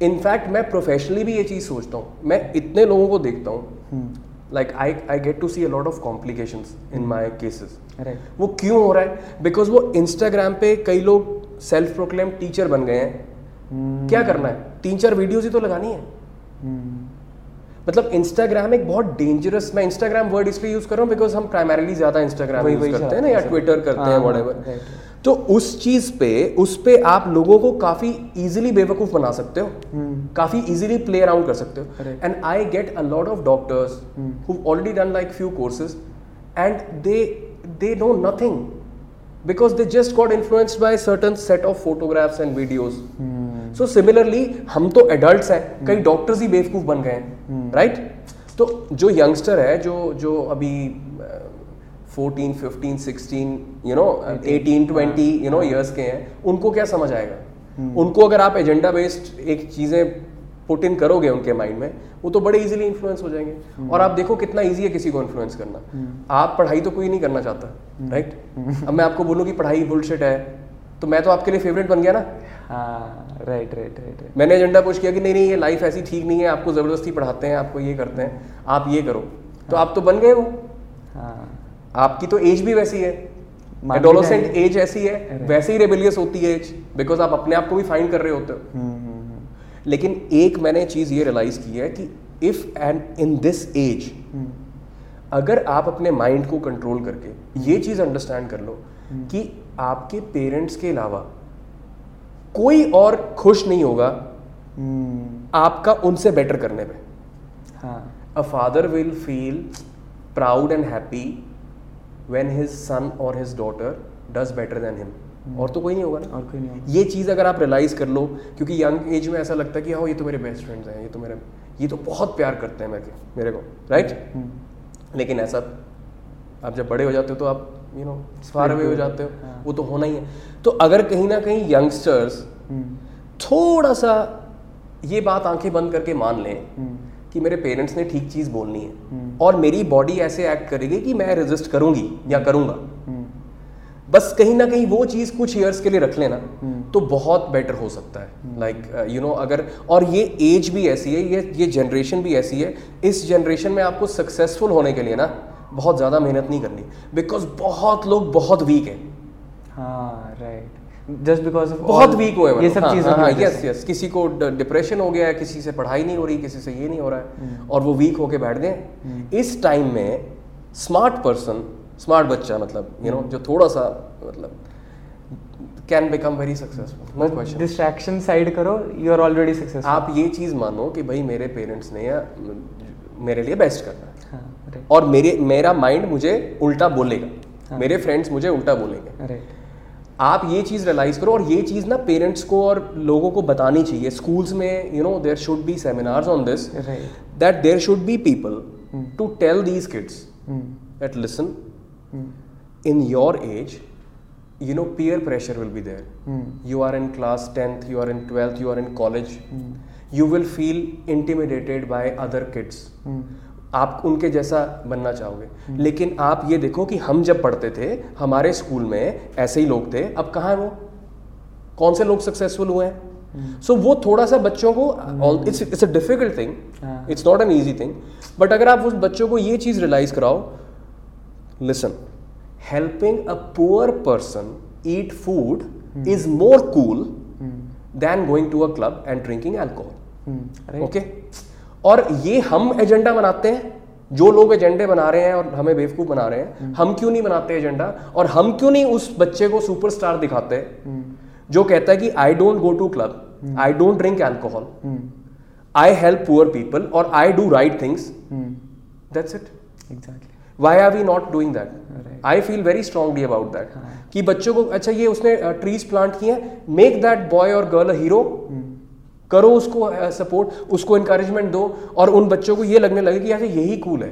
इनफैक्ट मैं प्रोफेशनली भी ये चीज़ सोचता हूँ। मैं इतने लोगों को देखता हूँ। Like I I get to see a lot of complications in my cases वो क्यों हो रहा है? बिकॉज़ वो इंस्टाग्राम पे कई लोग सेल्फ प्रोक्लेम टीचर बन गए हैं। hmm. क्या करना है? तीन चार वीडियोज़ ही तो लगानी है। Hmm. मतलब इंस्टाग्राम एक बहुत डेंजरस मैं इंस्टाग्राम वर्ड इसलिए यूज़ कर रहा हूँ बिकॉज़ हम प्राइमरली ज़्यादा इंस्टाग्राम यूज़ करते हैं ना या ट्विटर करते हैं हाँ, वट तो उस चीज़ पे उस पे आप लोगों को काफ़ी इजीली बेवकूफ़ बना सकते हो। Hmm. काफ़ी इजीली प्ले अराउंड कर सकते हो। And I get a lot of doctors who already done like few courses and they they know nothing because they just got influenced by a certain set of photographs and videos. So similarly हम तो adults हैं कई doctors ही बेवकूफ़ बन गए हैं right तो जो यंगस्टर है जो जो अभी fourteen fifteen sixteen you know eighteen twenty you know years के हैं उनको क्या समझ आएगा? उनको अगर आप एजेंडा बेस्ड एक चीज़ें पुट इन करोगे उनके माइंड में वो तो बड़े इजीली इन्फ्लुएंस हो जाएँगे। और आप देखो कितना इजी है किसी को इन्फ्लुएंस करना। आप पढ़ाई तो कोई नहीं करना चाहता राइट अब मैं आपको बोलूँ कि पढ़ाई बुलशिट है तो मैं तो आपके लिए फेवरेट बन गया ना। हाँ राइट राइट राइट मैंने एजेंडा पुश किया कि नहीं नहीं ये लाइफ ऐसी ठीक नहीं है आपको ज़बरदस्ती पढ़ाते हैं आपको ये करते हैं आप ये करो। तो आप तो बन गए वो। हाँ। आपकी तो एज भी वैसी है। एडोलोसेंट एज ऐसी है वैसे ही रेबिलियस होती है एज बिकॉज़ आप अपने आप को भी फाइंड कर रहे होते हो। हम्म, हम्म, हम्म, लेकिन एक मैंने चीज़ ये रियलाइज़ की है कि if and in this age hmm, अगर आप अपने माइंड को कंट्रोल करके ये चीज़ अंडरस्टैंड कर लो कि आपके पेरेंट्स के अलावा कोई और खुश नहीं होगा हम्म, आपका उनसे बेटर करने में। हाँ। A father will feel proud and happy when his son और his daughter does better than him और तो कोई नहीं होगा ना। और कोई नहीं होगा। ये चीज़ अगर आप रियलाइज़ कर लो क्योंकि यंग एज में ऐसा लगता है कि हाँ ये तो मेरे बेस्ट फ्रेंड्स हैं ये तो मेरे ये तो बहुत प्यार करते हैं मेरे मेरे को राइट हम्म, लेकिन ऐसा आप जब बड़े हो जाते हो तो आप यू नो फार अवे हो जाते हो हाँ। वो तो होना ही है। तो अगर कहीं ना कहीं यंगस्टर्स हम्म, थोड़ा सा ये बात आँखें बंद करके मान लें हम्म, कि मेरे पेरेंट्स ने ठीक चीज़ बोलनी है। हम्म। और मेरी बॉडी ऐसे एक्ट करेगी कि मैं रेजिस्ट करूँगी या करूँगा। हम्म, बस कहीं ना कहीं वो चीज़ कुछ ईयर्स के लिए रख लेना हम्म। तो बहुत बेटर हो सकता है। लाइक यू नो अगर और ये एज भी ऐसी है ये ये जनरेशन भी ऐसी है इस जनरेशन में आपको सक्सेसफुल होने के लिए ना बहुत ज़्यादा मेहनत नहीं करनी बिकॉज़ बहुत लोग बहुत वीक हैं। हाँ राइट जस्ट बिकॉज़ बहुत वीक हुए ये सब चीज़ों हाँ यस यस किसी को डिप्रेशन हो गया है किसी से पढ़ाई नहीं हो रही किसी से ये नहीं हो रहा है और वो वीक होके बैठ गए इस टाइम में स्मार्ट पर्सन स्मार्ट बच्चा मतलब यू नो जो थोड़ा सा मतलब can become very successful no question distraction side करो यू आर ऑलरेडी सक्सेसफुल आप ये चीज़ मानो कि भाई मेरे पेरेंट्स ने या मेरे लिए बेस्ट करना है। हाँ राइट और मेरे मेरा माइंड मुझे उल्टा बोलेगा। मेरे फ्रेंड्स मुझे उल्टा बोलेंगे। राइट आप ये चीज़ रियलाइज़ करो और ये चीज़ ना पेरेंट्स को और लोगों को बतानी चाहिए। स्कूल्स में you know there should be seminars on this right that there should be people to tell these kids that listen in your age you know peer pressure will be there. You are in class 10th you are in 12th you are in college. You will feel intimidated by other kids. आप उनके जैसा बनना चाहोगे। लेकिन आप ये देखो कि हम जब पढ़ते थे हमारे स्कूल में ऐसे ही लोग थे। अब कहाँ है वो? कौन से लोग सक्सेसफुल हुए हैं? सो वो थोड़ा सा बच्चों को it's it's a difficult thing. It's not an easy thing but अगर आप उस बच्चों को ये चीज़ रियलाइज़ कराओ listen helping a poor person eat food is more cool than going to a club and drinking alcohol. Right okay और ये हम एजेंडा बनाते हैं जो लोग एजेंडे बना रहे हैं और हमें बेवकूफ़ बना रहे हैं हम क्यों नहीं बनाते एजेंडा और हम क्यों नहीं उस बच्चे को सुपरस्टार दिखाते? जो कहता है कि I don't go to club I don't drink alcohol I help poor people और I do right things that's it exactly why are we not doing that I feel very strongly about that कि बच्चों को अच्छा ये उसने trees plant किए हैं make that boy और गर्ल अ हीरो करो उसको सपोर्ट uh, उसको इंकरेजमेंट दो। और उन बच्चों को ये लगने लगे कि यार यही कूल है।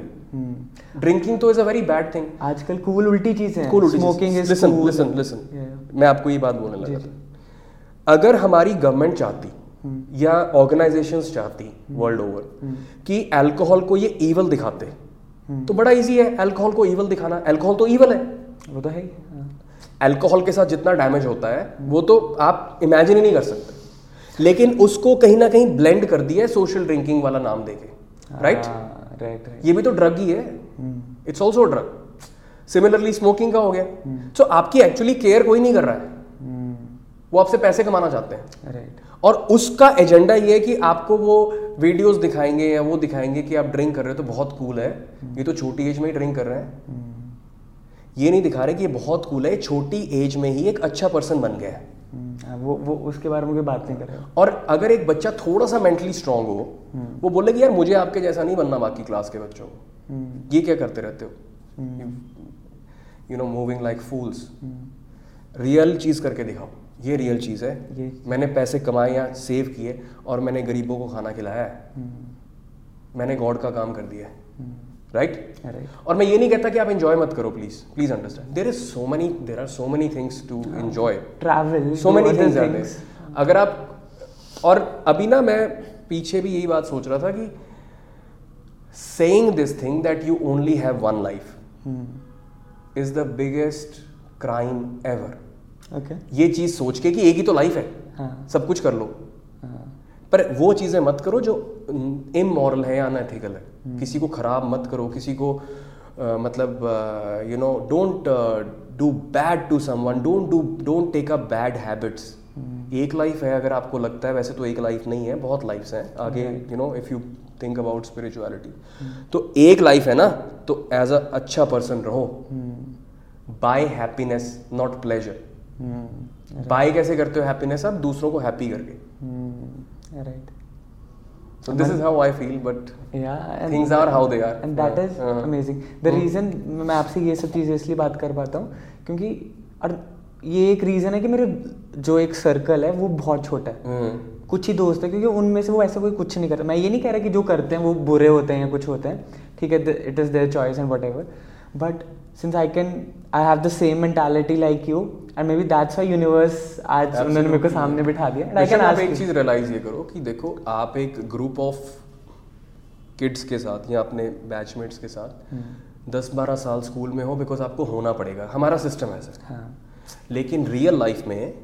ड्रिंकिंग तो is a very bad thing आजकल कूल उल्टी चीज़ है। Cool smoking is listen listen listen मैं आपको ये बात बोलने लगा था। अगर हमारी गवर्नमेंट चाहती या ऑर्गेनाइजेशंस चाहती वर्ल्ड ओवर कि अल्कोहल को ये ईवल दिखाते तो बड़ा इजी है अल्कोहल को ईवल दिखाना। अल्कोहल तो ईवल है। वो तो है। अल्कोहल के साथ जितना डैमेज होता है वो तो आप इमेजिन ही नहीं कर सकते। लेकिन उसको कहीं ना कहीं ब्लेंड कर दिया है सोशल ड्रिंकिंग वाला नाम देके राइट राइट राइट ये भी तो ड्रग ही है। It's also drug similarly smoking का हो गया। सो आपकी एक्चुअली केयर कोई नहीं कर रहा है। वो आपसे पैसे कमाना चाहते हैं। राइट और उसका एजेंडा ये है कि आपको वो वीडियोस दिखाएँगे या वो दिखाएँगे कि आप ड्रिंक कर रहे हो तो बहुत कूल है। ये तो छोटी एज में ही ड्रिंक कर रहे हैं। ये नहीं दिखा रहे कि ये बहुत कूल है छोटी एज में ही एक अच्छा पर्सन बन गया है। हाँ, वो वो उसके बारे में कोई बात नहीं कर रहे और अगर एक बच्चा थोड़ा सा मेंटली स्ट्रांग हो वो बोले कि यार मुझे आपके जैसा नहीं बनना बाकी क्लास के बच्चों को। ये क्या करते रहते हो? You know moving like fools real चीज़ करके दिखाओ। ये रियल चीज़ है। ये मैंने पैसे कमाए या सेव किए और मैंने गरीबों को खाना खिलाया। है मैंने गॉड का काम कर दिया। है राइट राइट और मैं ये नहीं कहता कि आप एंजॉय मत करो please please understand there is so many there are so many things to enjoy travel so many things अगर आप और अभी ना मैं पीछे भी यही बात सोच रहा था कि saying this thing that you only have one life is the biggest crime ever. Okay ये चीज़ सोच के कि एक ही तो लाइफ है। हाँ। सब कुछ कर लो। हाँ। पर वो चीज़ें मत करो जो इमोरल है या अनएथिकल है। किसी को खराब मत करो किसी को अ, मतलब you know don't do bad to someone don't do don't take up bad habits एक लाइफ है अगर आपको लगता है वैसे तो एक लाइफ नहीं है बहुत लाइफ्स हैं। आगे you know if you think about spirituality तो एक लाइफ है ना तो एज अ अच्छा पर्सन रहो। By happiness not pleasure by कैसे करते हो हैप्पीनेस आप? दूसरों को हैप्पी करके। Right So this is how I feel, but yeah and things are how they are. and that Uh, is uh. amazing. The reason मैं आपसे ये सब चीज़ें इसलिए बात कर पाता हूँ क्योंकि और ये एक रीज़न है कि मेरे जो एक सर्कल है वो बहुत छोटा है। हम्म, कुछ ही दोस्त है क्योंकि उनमें से वो ऐसा कोई कुछ नहीं करता। मैं ये नहीं कह रहा कि जो करते हैं वो बुरे होते हैं या कुछ होते हैं। ठीक है it is their choice and whatever but since I can I have the same mentality like you and maybe that's why universe आज उन्होंने मेरे को सामने बिठा दिया लेकिन कैन आप एक चीज़ रियलाइज़ ये करो कि देखो आप एक ग्रुप ऑफ़ किड्स के साथ या अपने बैचमेट्स के साथ दस बारह साल स्कूल में हो बिकॉज़ आपको होना पड़ेगा। हमारा सिस्टम है हाँ। लेकिन रियल लाइफ में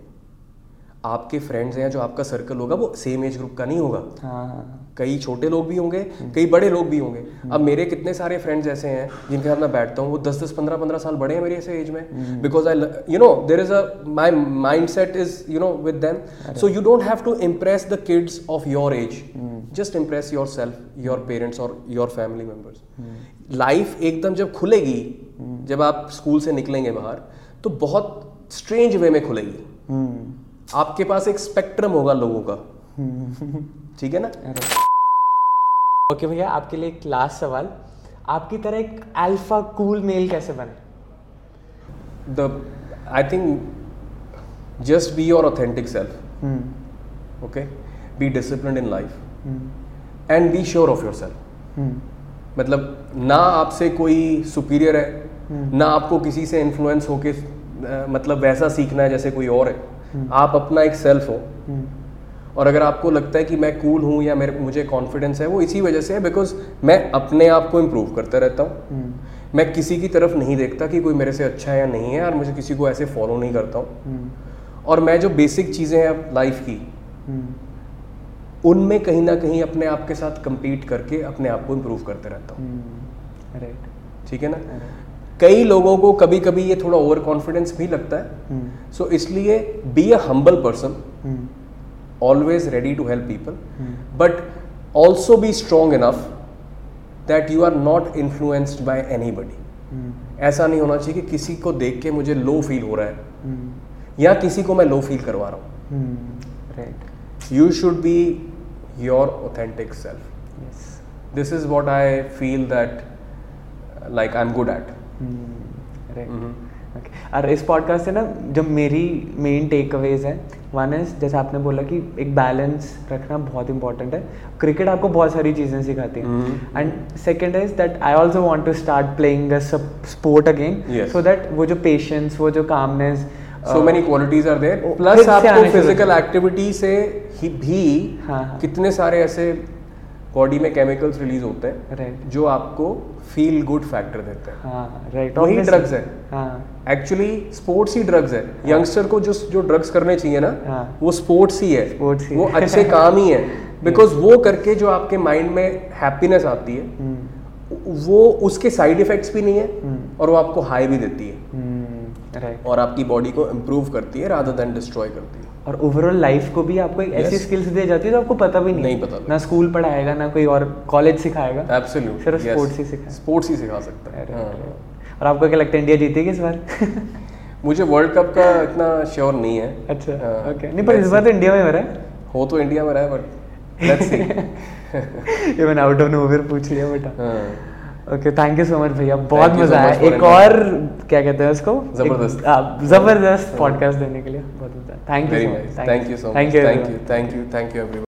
आपके फ्रेंड्स हैं जो आपका सर्कल होगा वो सेम एज ग्रुप का नहीं होगा। हाँ हाँ। कई छोटे लोग भी होंगे कई बड़े लोग भी होंगे। अब मेरे कितने सारे फ्रेंड्स ऐसे हैं जिनके साथ मैं बैठता हूँ वो दस दस पंद्रह पंद्रह साल बड़े हैं मेरे ऐसे एज में। Because I you know there is a my mindset is you know with them so you don't have to impress the kids of your age just impress yourself your parents और your family members life एकदम जब खुलेगी जब आप school से निकलेंगे बाहर तो बहुत स्ट्रेंज वे में खुलेगी। हम्म। आपके पास एक स्पेक्ट्रम होगा लोगों का। ठीक है ना? ओके भैया आपके लिए एक लास्ट सवाल। आपकी तरह एक अल्फ़ा कूल मेल कैसे बने? The I think just be your authentic self okay be discipline in life and be sure of yourself मतलब ना आपसे कोई सुपीरियर है hmm. ना आपको किसी से इन्फ्लुएंस होके मतलब वैसा सीखना है जैसे कोई और है। Hmm. आप अपना एक सेल्फ हो। हम्म और अगर आपको लगता है कि मैं कूल हूँ या मेरे मुझे कॉन्फिडेंस है वो इसी वजह से है बिकॉज़ मैं अपने आप को इम्प्रूव करता रहता हूँ। हम्म। मैं किसी की तरफ़ नहीं देखता कि कोई मेरे से अच्छा है या नहीं है और मुझे किसी को ऐसे फॉलो नहीं करता हूँ। हम्म। और मैं जो बेसिक चीज़ें हैं लाइफ की हम्म। उनमें कहीं ना कहीं अपने आप के साथ compete करके अपने आप को इम्प्रूव करते रहता हूँ। राइट ठीक है ना? कई लोगों को कभी कभी ये थोड़ा ओवर कॉन्फिडेंस भी लगता है। सो इसलिए be a humble person always ready to help people hmm but also be strong enough that you are not influenced by any hmm ऐसा नहीं होना चाहिए कि किसी को देख के मुझे लो फील हो रहा है। हम्म या किसी को मैं लो फील करवा रहा हूँ। Right you should be your authentic self. Yes this is what i feel that uh, like i'm good at. Right. और इस पॉडकास्ट से ना जब मेरी मेन टेक अवेज है वन इज़ जैसे आपने बोला कि एक बैलेंस रखना बहुत इंपॉर्टेंट है। क्रिकेट आपको बहुत सारी चीज़ें सिखाती है. And second is that I also want to start playing sport again so that वो जो पेशेंस वो जो calmness so many qualities are there. वो plus आपको फ़िज़िकल एक्टिविटी से ही भी हाँ, हाँ। कितने सारे ऐसे बॉडी में केमिकल्स रिलीज़ होते हैं राइट जो आपको फील गुड फैक्टर देते हैं। हाँ राइट वही drugs है। हाँ। एक्चुअली स्पोर्ट्स ही ड्रग्स है। यंगस्टर को जो जो ड्रग्स करने चाहिए ना हाँ। वो स्पोर्ट्स ही है। Sports ही वो अच्छे काम ही है। बिकॉज़ वो करके जो आपके माइंड में हैप्पीनेस आती है हम्म। वो उसके साइड इफेक्ट्स भी नहीं है हम्म। और वो आपको हाई भी देती है। राइट और आपकी बॉडी को इम्प्रूव करती है रादर देन डिस्ट्रॉय करती है। और ओवरऑल लाइफ को भी आपको एक ऐसी Yes. स्किल्स दी जाती है तो आपको पता भी नहीं नहीं पता ना स्कूल पढ़ाएगा ना कोई और कॉलेज सिखाएगा। एब्सोल्यूट सिर्फ़ sports ही सिखाए। स्पोर्ट्स ही सिखा सकता है। हाँ। और आपको क्या लगता है इंडिया जीतेगी इस बार? मुझे वर्ल्ड कप का इतना श्योर नहीं है। अच्छा हाँ, ओके नहीं पर इस बार तो इंडिया में हो रहा है। हो तो इंडिया में रहा है बट लेट्स सी मैंने आउट ऑफ़ नोवेयर पूछ लिया बेटा। हाँ। Okay thank you so much भैया। बहुत मज़ा आया। एक और क्या कहते हैं उसको? ज़बरदस्त। ज़बरदस्त पॉडकास्ट देने के लिए। बहुत मज़ा thank you thank you so thank you thank you thank you thank you